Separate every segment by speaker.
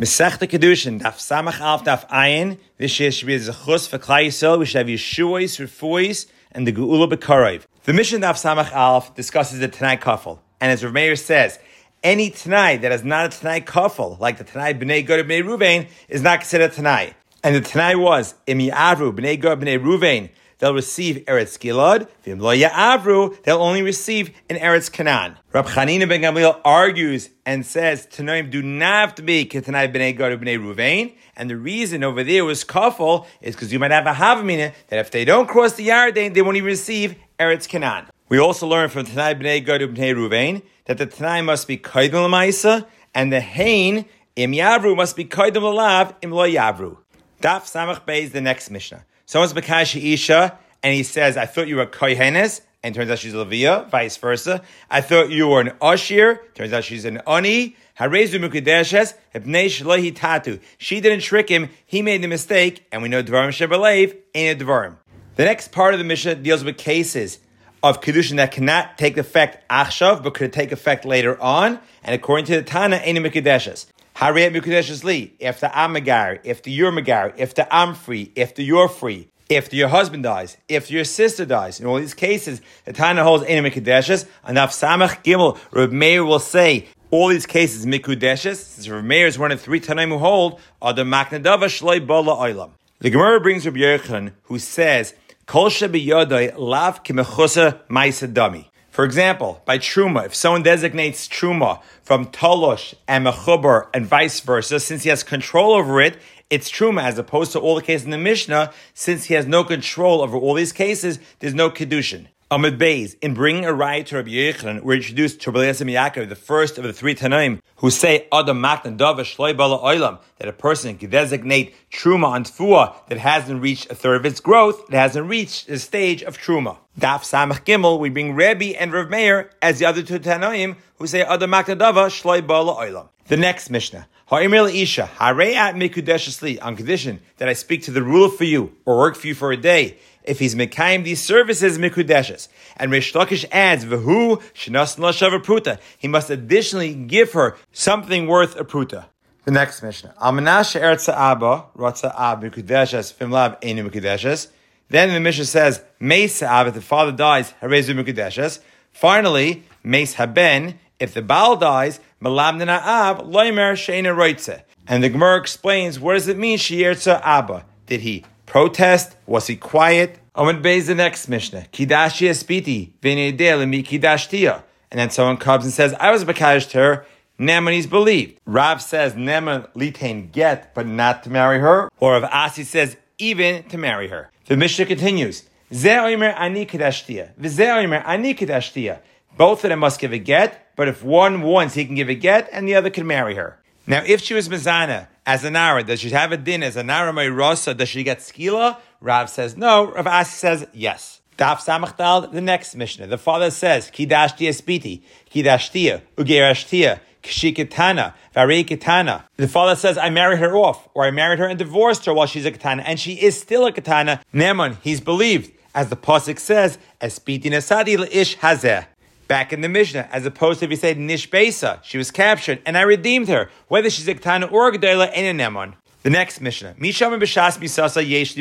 Speaker 1: Mesechta Kiddushin, Daf Samach Alf Daf Ayin. This year should be a zechus for Klai Yisrael. We should have Yeshua's, Refuis, and the Geula B'Karayv. The mission Daf Samach Alf discusses the Tanai Kafel. And as Rav Meir says, any Tanai that is not a Tanai Kafel, like the Tanai B'nai Gad B'nai Ruvain, is not considered Tanai. And the Tanai was, Im Ya'avru B'nai Gad B'nai Ruvain, they'll receive Eretz Gilad. V'im lo Ya'avru, they'll only receive in Eretz Canaan. Rab Chanina ben Gamliel argues and says Tanoim do not have to be Ketanai b'nei Gad b'nei Ruvain, and the reason over there was kafel is because you might have a havamina that if they don't cross the Yarden, they won't even receive Eretz Canaan. We also learn from Tanai b'nei Gad b'nei Ruvain that the Tanai must be Kaidim l'maisa, and the Hain im Yavru must be Kaidim l'lav im lo Yavru. Daf Samach Bey is the next Mishnah. Someone's Bakashi Isha, and he says, I thought you were Kohenes, and turns out she's a Leviah, vice versa. I thought you were an Ashir, turns out she's an Oni. Tatu. She didn't trick him, he made the mistake, and we know Dvarim Shebelev ain't a Dvarim. The next part of the Mishnah deals with cases of Kedushin that cannot take effect Achshav, but could take effect later on, and according to the Tana, ain't a Mukadeshes. Harei Mukadeshes Li, if the I'm Magar, if the you're Magar, if the I'm free, if the you're free, if your husband dies, if your sister dies, in all these cases, the Tana holds Enim Mikudeshes, and Af Samach Gimel, Reb Meir will say, all these cases Mikudeshes, since Reb Meir is one of three Tanaim who hold, are the Maknadava Shloi Bola Oilam. The Gemara brings Reb Yerchan, who says, Kol Shebiyodai Lav Kimechusa Maisa Dami. For example, by Truma, if someone designates Truma from Tolosh and Mechubar and vice versa, since he has control over it, it's truma as opposed to all the cases in the Mishnah. Since he has no control over all these cases, there's no kedushin. Amid Beis, in bringing a riot to Rabbi Yechon, we're introduced to Rabbi Yaakov, the first of the three Tanaim, who say Adam Matan Dava Shloi Bala Oilam, that a person can designate Truma on Tfua that hasn't reached a third of its growth, that hasn't reached the stage of Truma. Daf Samach Gimel, we bring Rebbe and Rav Meir as the other two Tanaim, who say Adam Matan Dava Shloi Bala Oilam. The next Mishnah. Ha'imir Isha, at mikudeshesli, on condition that I speak to the ruler for you, or work for you for a day, if he's mekayim these services mikudeshes. And Rish Lakish adds, v'hu shenas lashav pruta. He must additionally give her something worth a pruta. The next Mishnah. Almanasha eretza abba, ratza ab mikudeshes, fimlav enu mikudeshes. Then the Mishnah says, Meis ab, if the father dies, harezu mikudeshes. Finally, Meis haben, if the Baal dies, Malamdina Ab, Loimer Sheina Roitze. And the Gemara explains what does it mean Shiyerza Abba? Did he protest? Was he quiet? Amid Beis the next Mishnah. Kidashi Espiti, Vinedel mi Kidashtia. And then someone comes and says, I was Bakash to her. Is believed. Rav says Neman litain get, but not to marry her. Or if Asi says even to marry her. The Mishnah continues. Both of them must give a get, but if one wants, he can give a get, and the other can marry her. Now, if she was Mizana as a Nara, does she have a din as a Nara Rasa? Does she get skila? Rav says no. Rav Asi says yes. Daf Samachdal, the next Mishnah. The father says, Kidashtia spiti, Kidashtia, Ugerashtia, Kshikitana, Varei The father says, I married her off, or I married her and divorced her while she's a Katana, and she is still a Katana. Neman, he's believed. As the Pasuk says, Espiti Nasadi ish Hazeh back in the Mishnah, as opposed to if you said Nishbesa, she was captured, and I redeemed her, whether she's a Ketana or a Gedela and a Nemon. The next Mishnah, Misham B'Shas Misasa Yesh.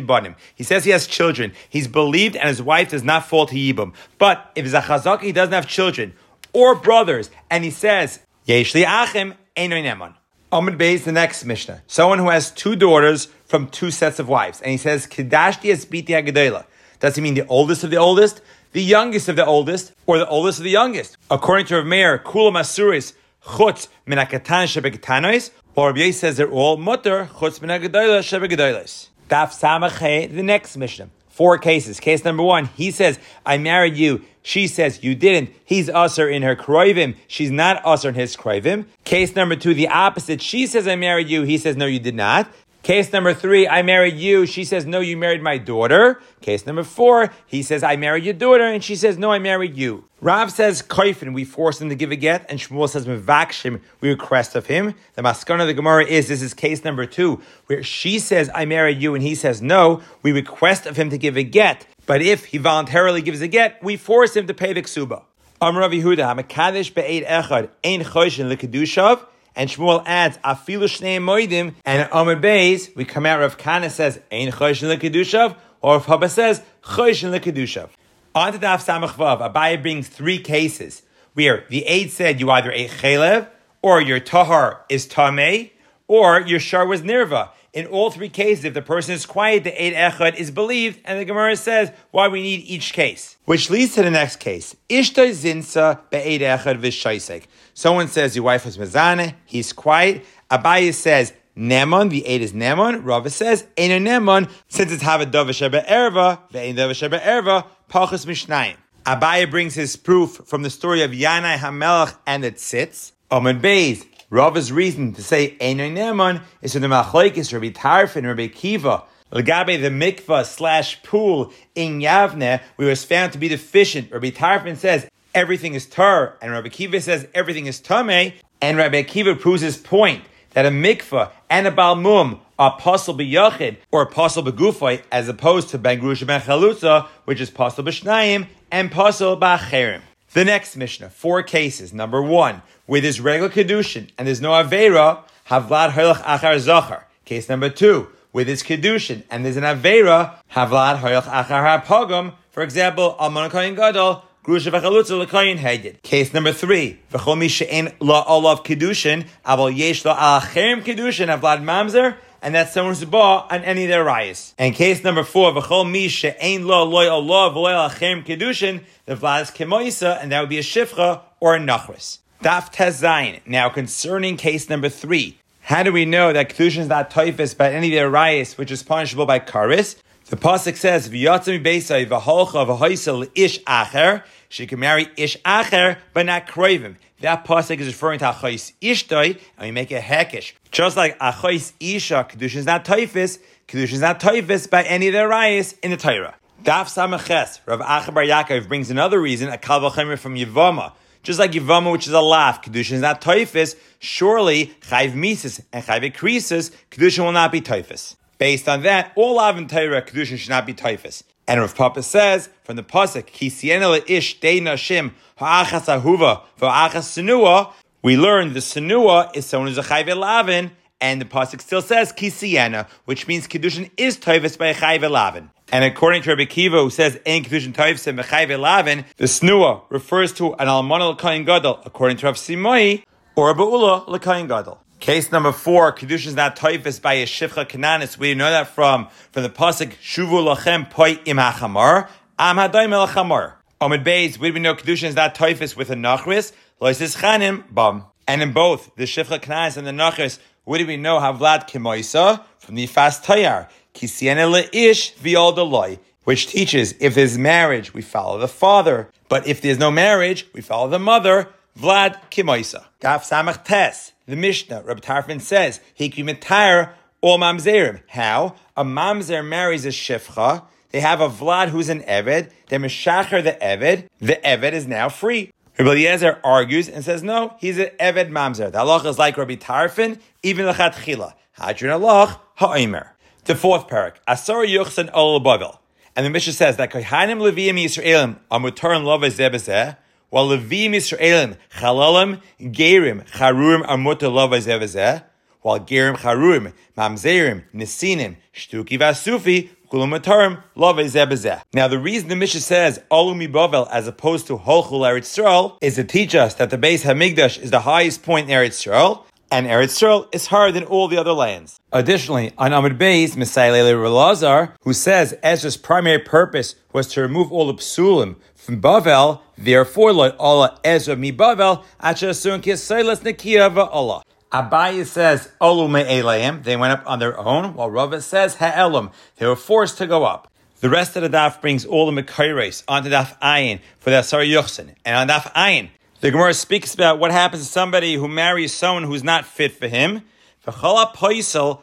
Speaker 1: He says he has children. He's believed, and his wife does not fall to Yibum. But if Zachazak, he doesn't have children or brothers, and he says Yesh Achim Einoy Nemon. Amid Bey the next Mishnah. Someone who has two daughters from two sets of wives, and he says Kedashti Esbiti Hagadela. Does he mean the oldest of the oldest? The youngest of the oldest, or the oldest of the youngest. According to Rav Meir, Kula Masuris, Chutz Minakatan Shebekatanois, while Rabbi says they're all Mutter, Chutz Minagadoila Shebegadoilis. Daf Samache, the next Mishnah. Four cases. Case number one, he says, I married you. She says, you didn't. He's usher in her kroivim. She's not usher in his kroivim. Case number two, the opposite. She says, I married you. He says, no, you did not. Case number three, I married you. She says, no, you married my daughter. Case number four, he says, I married your daughter. And she says, no, I married you. Rav says, Kaifin, we force him to give a get. And Shmuel says, Mevakshim, we request of him. The maskana of the Gemara is, this is case number two, where she says, I married you. And he says, no, we request of him to give a get. But if he voluntarily gives a get, we force him to pay the ksuba. Am Rav Yehuda, Hamakadesh be'ed echad, ein choshin lekadushav, And Shmuel adds, Afilu Shnei Moidim, and Omer Beis, we come out, Rav Kana says, Ein Choshen Lekadushav, or if Haba says, Choshen Lekadushav. On to Daf Samach Vav, Abaye brings three cases where the aid said you either ate chalev, or your tahar is tameh, or your shar was nirva. In all three cases, if the person is quiet, the eight echad is believed, and the Gemara says why we need each case. Which leads to the next case. Ishta zinsa be'eit echad v'shaisek. Someone says your wife was mezane, he's quiet. Abaye says Nemon, the eight is Nemon. Rava says, Eino Nemon, since it's Havadav Sheba Erva, Ve'ein Dav Sheba Erva, Pachas Mishnayim. Abaye brings his proof from the story of Yanai Hamelach and the Tzitz. Amid Beis, Rava's reason to say Eino Nemon is from the Machlaikis, Rabbi Tarfon, Rabbi Kiva. Lagabe the mikvah slash pool in Yavne, we was found to be deficient. Rabbi Tarfon says everything is tar, and Rabbi Kiva says everything is tame, and Rabbi Kiva proves his point that a mikvah and a balmum are possible b'yachid or possible b'gufay as opposed to ben grusha ben which is possible b'shnayim and possible b'acherim. The next Mishnah, four cases. Number one, with his regular kedushin and there's no avera, havlad hoylach achar zachar. Case number two, with his kedushin and there's an avera, havlad hoylach achar hapogam. For example, almon kohen gadol, Grusha v'chalutza l'kayin heged. Case number three. V'chol mi la olav kedushin, aval yesh la alacherim kedushin, avlad mamzer, and that's someone who's bought on any of their rayas. And case number four, v'chol mi v'loy alacherim kedushin, the vlad is kemoisa, and that would be a shifcha or a nachris. Daf tezayin. Now concerning case number three, how do we know that kedushin is not typhus by any of their rayas, which is punishable by karis? The pasuk says, "V'yatzim beisay v'holcha v'hoisel ish acher." She can marry ish acher, but not kroivim. That pasuk is referring to achais ishtoi, and we make a hekish. Just like achais isha, kedushin is not typhus. Kedushin is not typhus by any of the rayas in the Torah. Daf Samaches, Rav Acha Bar Yaakov brings another reason, a kalvachemer from Yivama. Just like Yivama, which is a laugh, Kedushin is not typhus, surely Chayv Mises and Chayv Ekrisis, Kedushin will not be typhus. Based on that, all Avin Torah Kedushin should not be typhus. And Rav Papa says from the pasuk, "Kisiena le ish de nashim ha'achas ahuva v'achas senua." We learn the senua is someone who's a chayve lavin, and the pasuk still says kisiena, which means kedushin is typhus by a chayve lavin. And according to Rabbi Kiva, who says "Ein kedushin typhus and mechayve lavin," the senua refers to an almana l'kayin gadol, according to Rav Simoi, or a ba'ula l'kayin gadol. Case number four, Kedusha is not typhus by a Shivcha Kananis. We know that from, from the Pasuk, Shuvu Lachem Poi Im HaChamar, Am Hadayim El HaChamar. Omid Beis, we know Kedusha is not typhus with a Nachris, Loisis Chanim, Bam. And in both, the Shivcha Kananis and the Nachris, do we know Havlad Kimoisa? From the Fast Tayar, Kisiene Le'ish Viol which teaches if there's marriage, we follow the father. But if there's no marriage, we follow the mother. Vlad Kimoisa. Gaf Samach Tes. The Mishnah, Rabbi Tarfon says, Hikimitayr all mamzerim. How? A mamzer marries a shifcha. They have a Vlad who's an Eved. They mishacher the Eved. The Eved is now free. Rabbi Eliezer argues and says, no, he's an Eved mamzer. The halach is like Rabbi Tarfon, even the Chila. Hadrin halach, ha'omer. The fourth parak, Asar Yuchsan Ol Bavel. And the Mishnah says that Kohanim Leviyim Yisraelim Amutar and Love while Levim Yisraelim, Chalalim, Gerim, Charurim are mutter love while Gerim, Charurim, Mamzerim, Nesinim, Shtuki Vasufi, Kulumatarim, love Now the reason the Mishnah says Olumi Bavel as opposed to Holchul Eretz Yisrael is to teach us that the base Hamigdash is the highest point in Eretz Yisrael, and Eretz Yisrael is higher than all the other lands. Additionally, on Amid Beis, Messiah Relazar, who says Ezra's primary purpose was to remove all the psulim from Bavel, therefore, like Allah Ezra mi Bavel, Achasun Kisailas Nikia Allah. Abaye says, Olu me'eleim, they went up on their own, while Rava says, Ha'elam, they were forced to go up. The rest of the daf brings all the Mekaires onto daf Ayin for the Asar Yuchsin. And on daf Ayin, the Gemara speaks about what happens to somebody who marries someone who's not fit for him. Posel.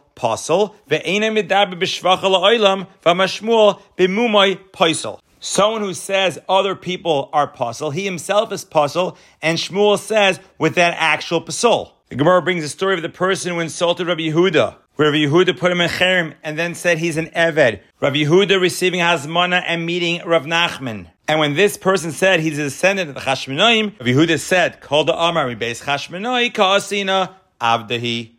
Speaker 1: Someone who says other people are puzzle, he himself is puzzle, and Shmuel says with that actual puzzle. The Gemara brings a story of the person who insulted Rabbi Yehuda, where Rabbi Yehuda put him in cherem and then said he's an Eved. Rabbi Yehuda receiving Hazmana and meeting Rav Nachman. And when this person said he's a descendant of the Chashmonaim, Yehuda said, Call the Amar, we base Chashmonai, Kaasina, Avdahi